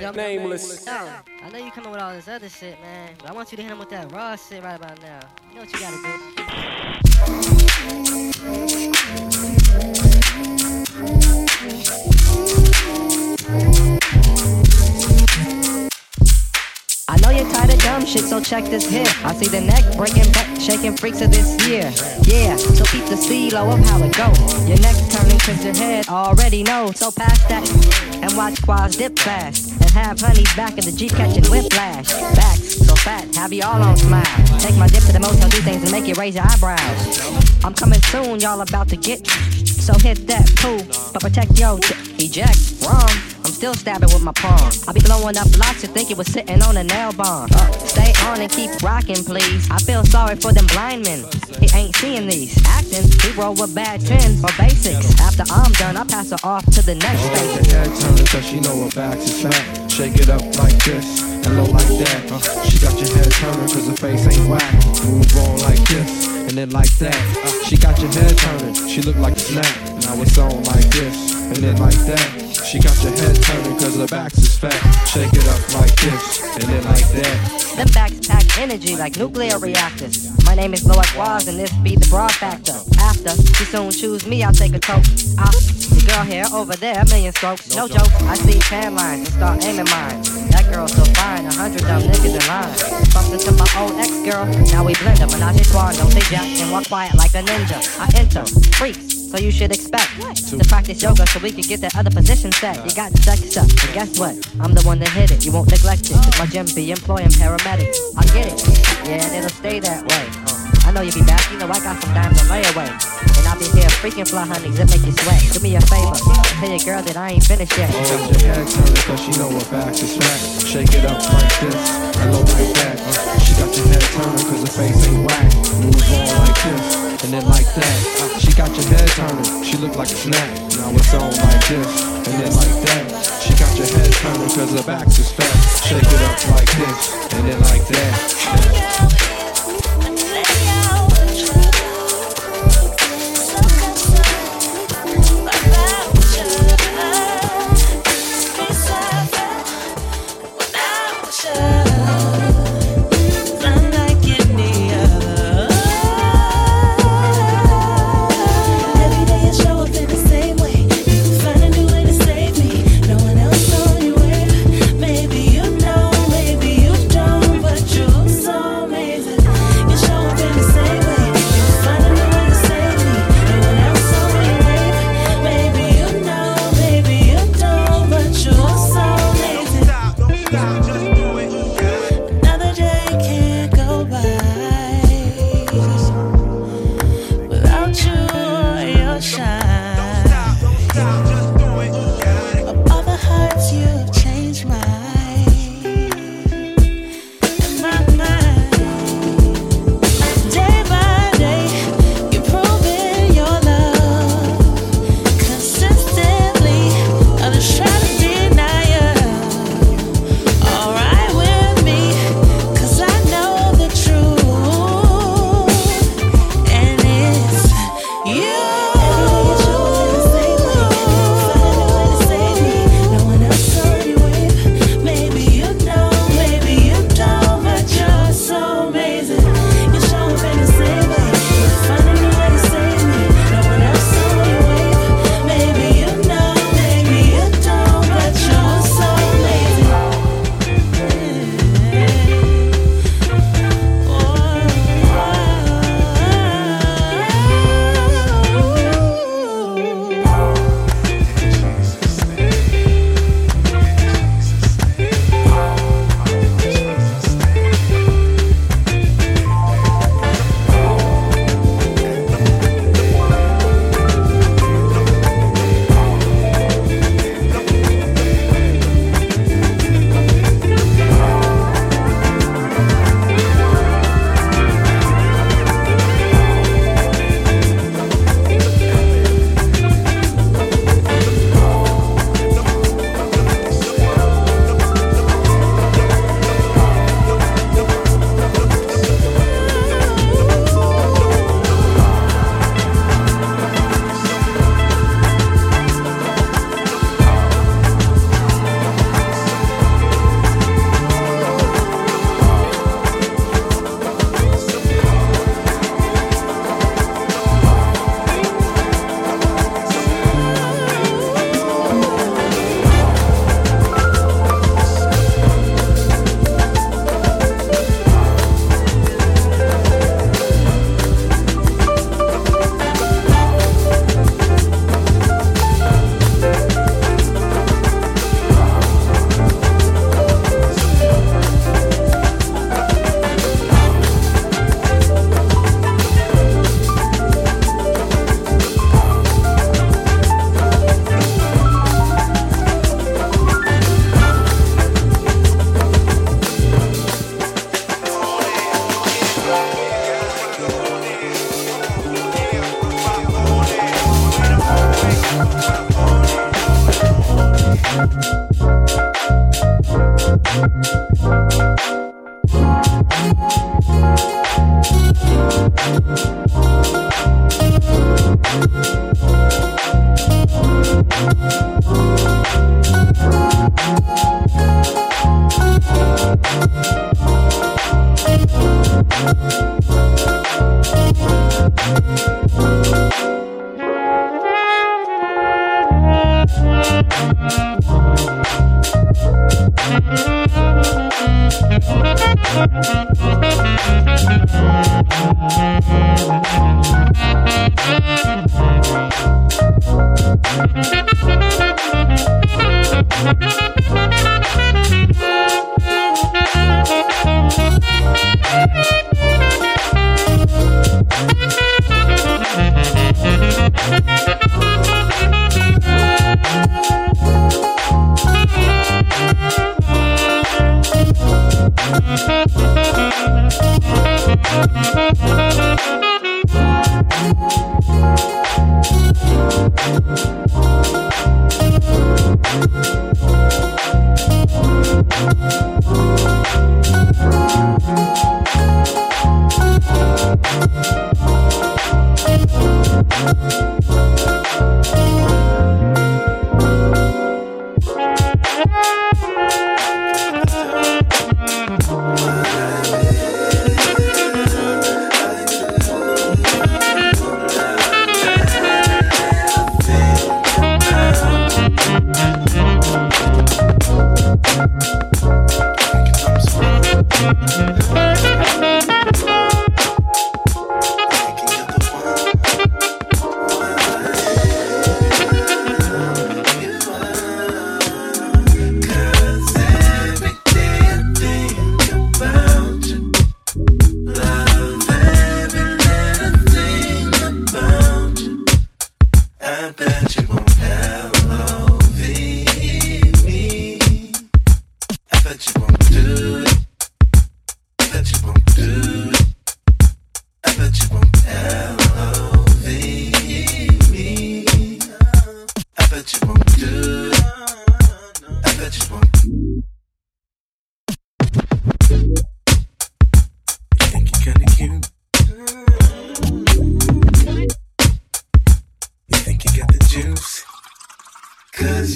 Yo, Nameless. Yo, I know you coming with all this other shit, man. But I want you to hit him with that raw shit right about now. You know what you gotta do. Dumb shit, so check this here. I see the neck breaking, back, shaking freaks of this year. Yeah, so keep the CeeLo of how it go. Your neck's turning cause your head already know. So pass that and watch quads dip fast. And have honeys back in the Jeep catching whiplash. Backs so fat, have you all on smile. Take my dip to the motel, do things and make you raise your eyebrows. I'm coming soon, y'all about to get. So hit that poo, but protect your d- eject. Wrong. I'm still stabbing with my palm. I be blowing up lots to think it was sitting on a nail bomb. Uh, stay on and keep rocking, please. I feel sorry for them blind men. He ain't seeing these. Acting, we roll with bad 10 for basics. After I'm done, I pass her off to the next Shake station. head turning cause she know her back is fat. Shake it up like this and low like that. Uh, she got your head turning cause her face ain't whack. Move on like this and then like that. Uh, she got your head turning, she look like a snack. Now it's on like this and then like that. She got your head turning cause her back is fat. Shake it up like this and then like that. Them backs pack energy like nuclear reactors. My name is Loic Waz and this be the broad factor. After she soon choose me, I'll take a toke. Ah, the girl here over there, a million strokes. No, joke. I see tan lines and start aiming mine. That girl so fine, a hundred dumb niggas in line. Bumped into my old ex girl, now we blend up. Menage a trois, don't say jack and walk quiet like a ninja. I enter freaks. So you should expect to practice yoga so we can get that other position set. You got sex up, and guess what? I'm the one that hit it. You won't neglect it. Cause my gym be employing paramedics. I get it. Yeah, and it'll stay that way. Uh. I know you'll be back. You know I got some dimes on layaway. And I'll be here freaking fly honeys that make you sweat. Do me a favor. Tell your girl that I ain't finished yet. She got your head turning cause she know her back is fat. Shake it up like this and low like that. Uh, she got your head turning cause her face ain't whack. Move on like this and then like that. Uh, she got your head turning, she look like a snack. Now it's on like this and then like that. She got your head turning cause her back is fat. Shake it up like this and then like that. Maybe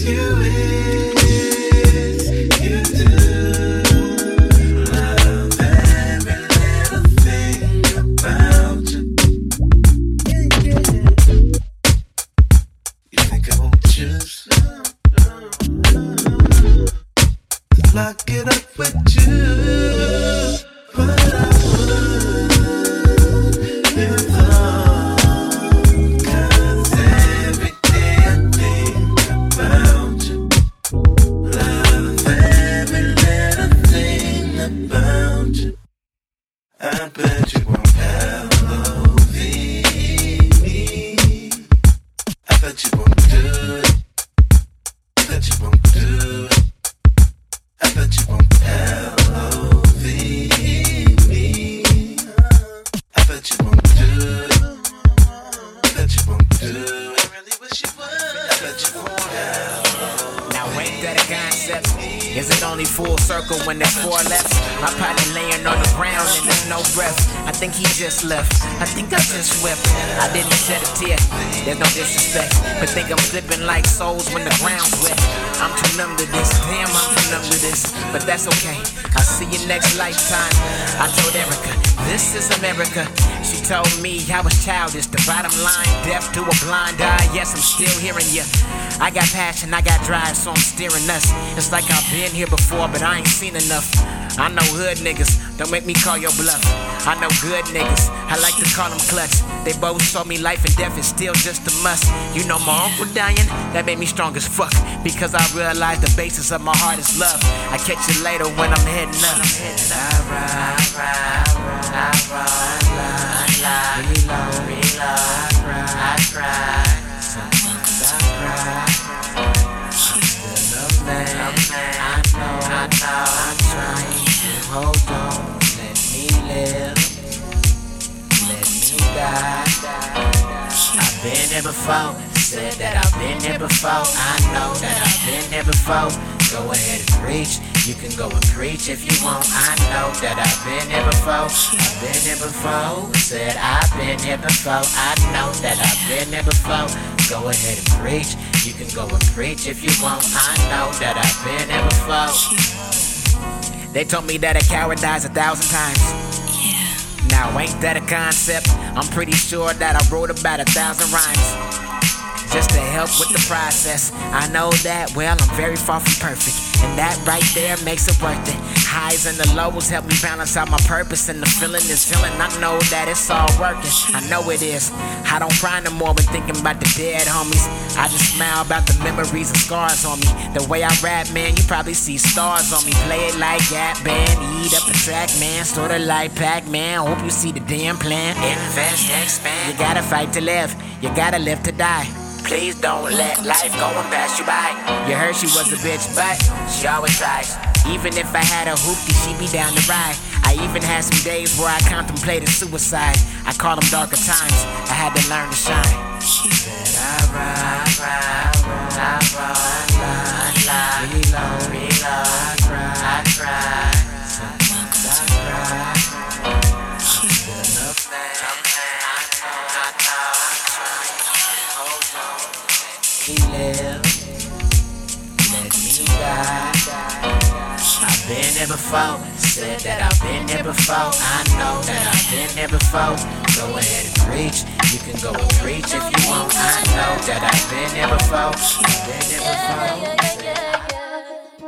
you. Childish. The ground's wet I'm too numb to this damn I'm too numb to this but that's okay I'll see you next lifetime I told America this is America she told me I was childish, the bottom line, deaf to a blind eye. Yes, I'm still hearing you. I got passion, I got drive, so I'm steering us. It's like I've been here before, but I ain't seen enough. I know hood niggas, don't make me call your bluff. I know good niggas, I like to call them clutch. They both saw me life and death is still just a must. You know my uncle dying, that made me strong as fuck. Because I realized the basis of my heart is love. I catch you later when I'm heading up. Been there before, said that I've been there before. I know that I've been there before. Go ahead and preach. You can go and preach if you want. I know that I've been here before. I've been here before. Said I've been here before. I know that I've been here before. Go ahead and preach. You can go and preach if you want. I know that I've been here before. They told me that a coward dies a thousand times. Now, ain't that a concept? I'm pretty sure that I wrote about a thousand rhymes just to help with the process. I know that, well, I'm very far from perfect. And that right there makes it worth it. Highs and the lows help me balance out my purpose. And the feeling is feeling, I know that it's all working. I know it is. I don't cry no more when thinking about the dead homies. I just smile about the memories and scars on me. The way I rap, man, you probably see stars on me. Play it like Gap Band, eat up the track, man. Sorta like Pac Man. Hope you see the damn plan. Invest, expand. You gotta fight to live. You gotta live to die. Please don't let life go and pass you by. You heard she was a bitch, but she always tries. Even if I had a hoopty, she'd be down to ride. I even had some days where I contemplated suicide. I call them darker times. I had to learn to shine. Said, I ride, ride, ride, I ride, reload, reload, I cry, I cry, sometimes been there before. Said that I've been there before. I know that I've been there before. Go ahead and preach. You can go and preach if you want. I know that I've been there before.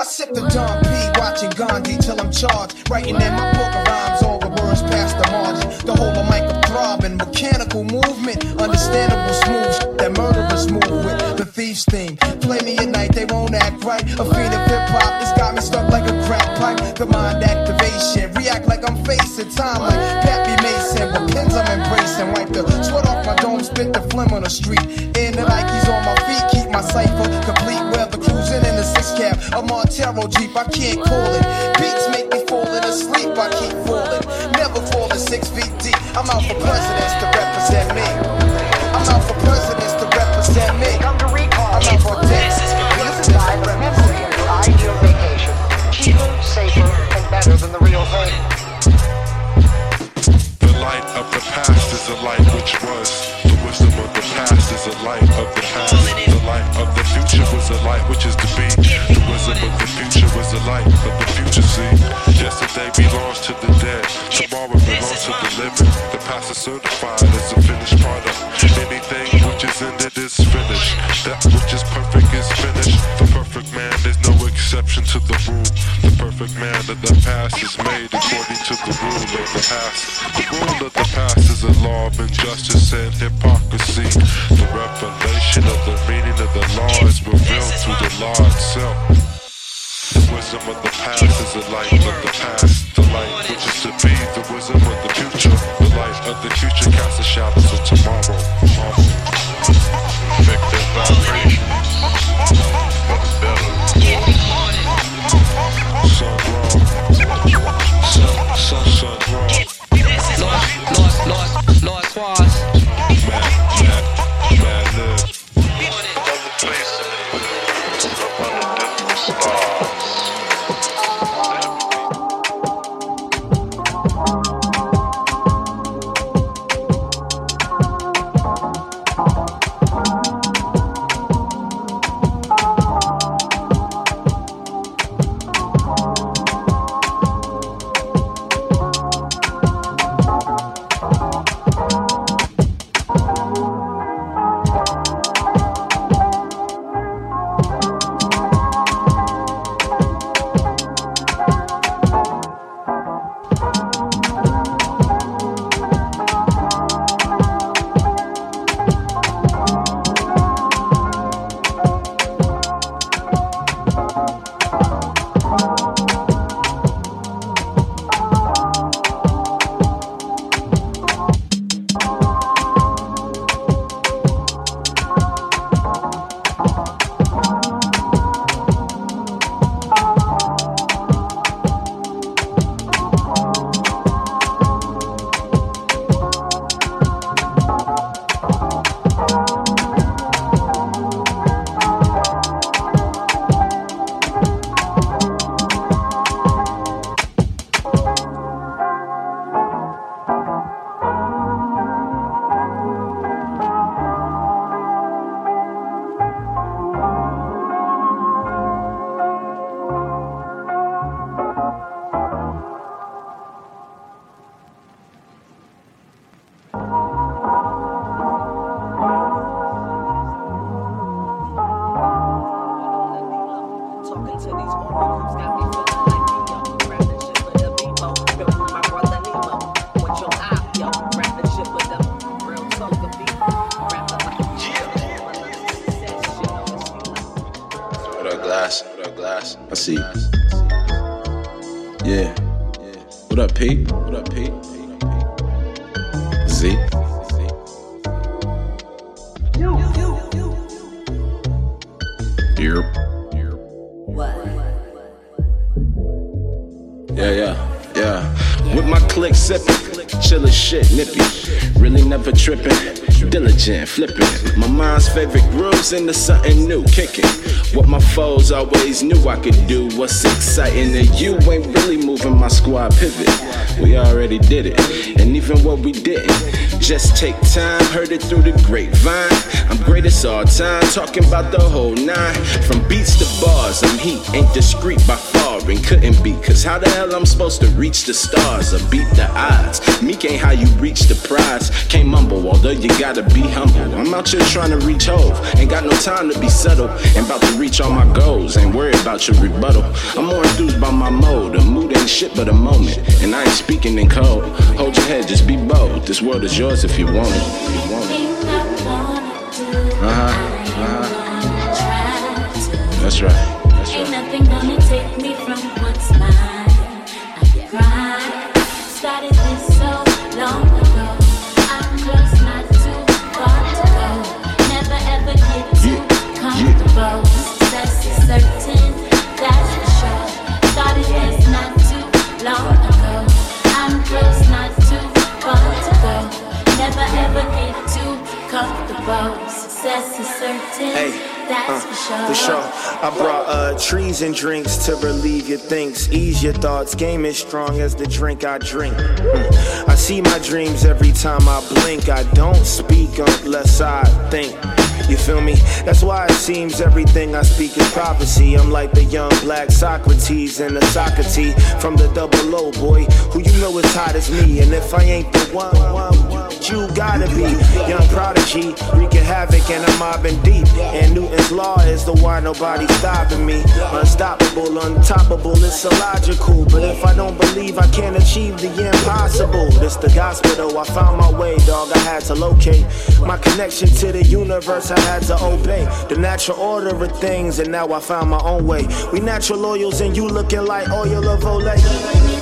I sip the Don P, watching Gandhi till I'm charged. Writing in my book of rhymes, all the words past the margin. The whole of mic a throbbing, mechanical movement, understandable smooth. That murderers move with thief's theme. Play me at night, they won't act right. A fiend of hip hop, it's got me stuck like a crack pipe. The mind activation, react like I'm facing time like Pappy Mason. With pins I'm embracing, wipe the sweat off my dome, spit the phlegm on the street. In the Nikes on my feet, keep my cipher complete. Weather cruising in the six cab, a Montero Jeep, I can't call it. To the living. The past is certified as a finished product. Anything which is ended is finished. That which is perfect is finished. The perfect man is no exception to the rule. The perfect man of the past is made according to the rule of the past. The rule of the past is a law of injustice and hypocrisy. The revelation of the meaning of the law is revealed through the law itself. The wisdom of the past is the light of the past. The light which is to be the wisdom of the future. The light of the future casts the shadows of tomorrow. Victim vibration. Sun Yeah. What up, Pete? Really never trippin', diligent, flippin'. My mind's favorite grooves into something new, kicking. What my foes always knew I could do. What's exciting to you ain't really moving my squad pivot. We already did it, and even what we didn't. Just take time, heard it through the grapevine. I'm greatest all time, talking about the whole nine. From beats to bars, I'm heat, ain't discreet by far, and couldn't be. Cause how the hell I'm supposed to reach the stars or beat the odds? Meek ain't how you reach the prize. Can't mumble, although you gotta be humble. I'm out here trying to reach Hov, ain't got no time to be subtle. And about to reach all my goals, ain't worried about your rebuttal. I'm more enthused by my mode, a mood ain't shit but a moment. And I ain't speaking in code. Hold your head, just be bold. This world is yours if you want it. Uh huh. Uh huh. That's right. That's right. Comfortable. Success certain, Hey, that's for sure. I brought uh, trees and drinks to relieve your thinks, ease your thoughts. Game is strong as the drink I drink. Mm. I see my dreams every time I blink. I don't speak unless I think. You feel me? That's why it seems everything I speak is prophecy. I'm like the young black Socrates and the Socrates from the double O boy, who you know is hot as me. And if I ain't the one, you gotta be young prodigy, wreaking havoc and I'm mobbing deep. And Newton's law is the why nobody's stopping me. Unstoppable, untoppable, it's illogical. But if I don't believe I can't achieve the impossible, this the gospel though. I found my way, dog. I had to locate my connection to the universe. I had to obey the natural order of things, and now I found my own way. We natural loyals, and you looking like oil of Olay.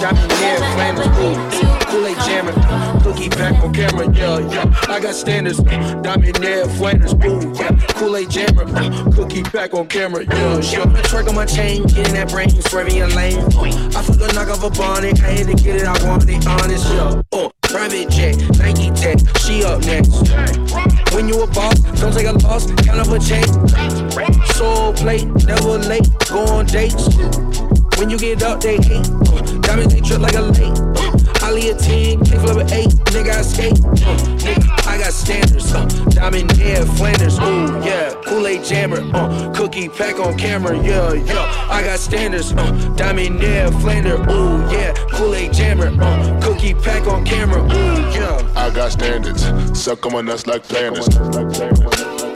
Got me ooh. Kool-Aid jamming, cookie back on camera, yeah, yeah. I got standards. Got me there, Flanders. Kool-Aid jammer, uh, cookie back on camera, yeah, yeah. Track on my chain, getting that brain, swerving your lane. I took a knock off a bonnet, I had to get it, I want it honest, yeah. Oh, private jet, Nike tech, she up next. When you a boss, don't take a loss, count up a check. Soul plate, never late, go on dates. When you get up, they hate. Diamonds, they trip like a lake. Ollie a 10, kick flip a 8, nigga, I skate. Nigga, I got standards. Diamond head, Flanders, ooh, yeah. Kool-Aid jammer, uh, cookie pack on camera, yeah, yeah. I got standards. Uh, diamond head, Flanders, ooh, yeah. Kool-Aid jammer, uh, cookie pack on camera, ooh, yeah. I got standards, suck on my nuts like planners.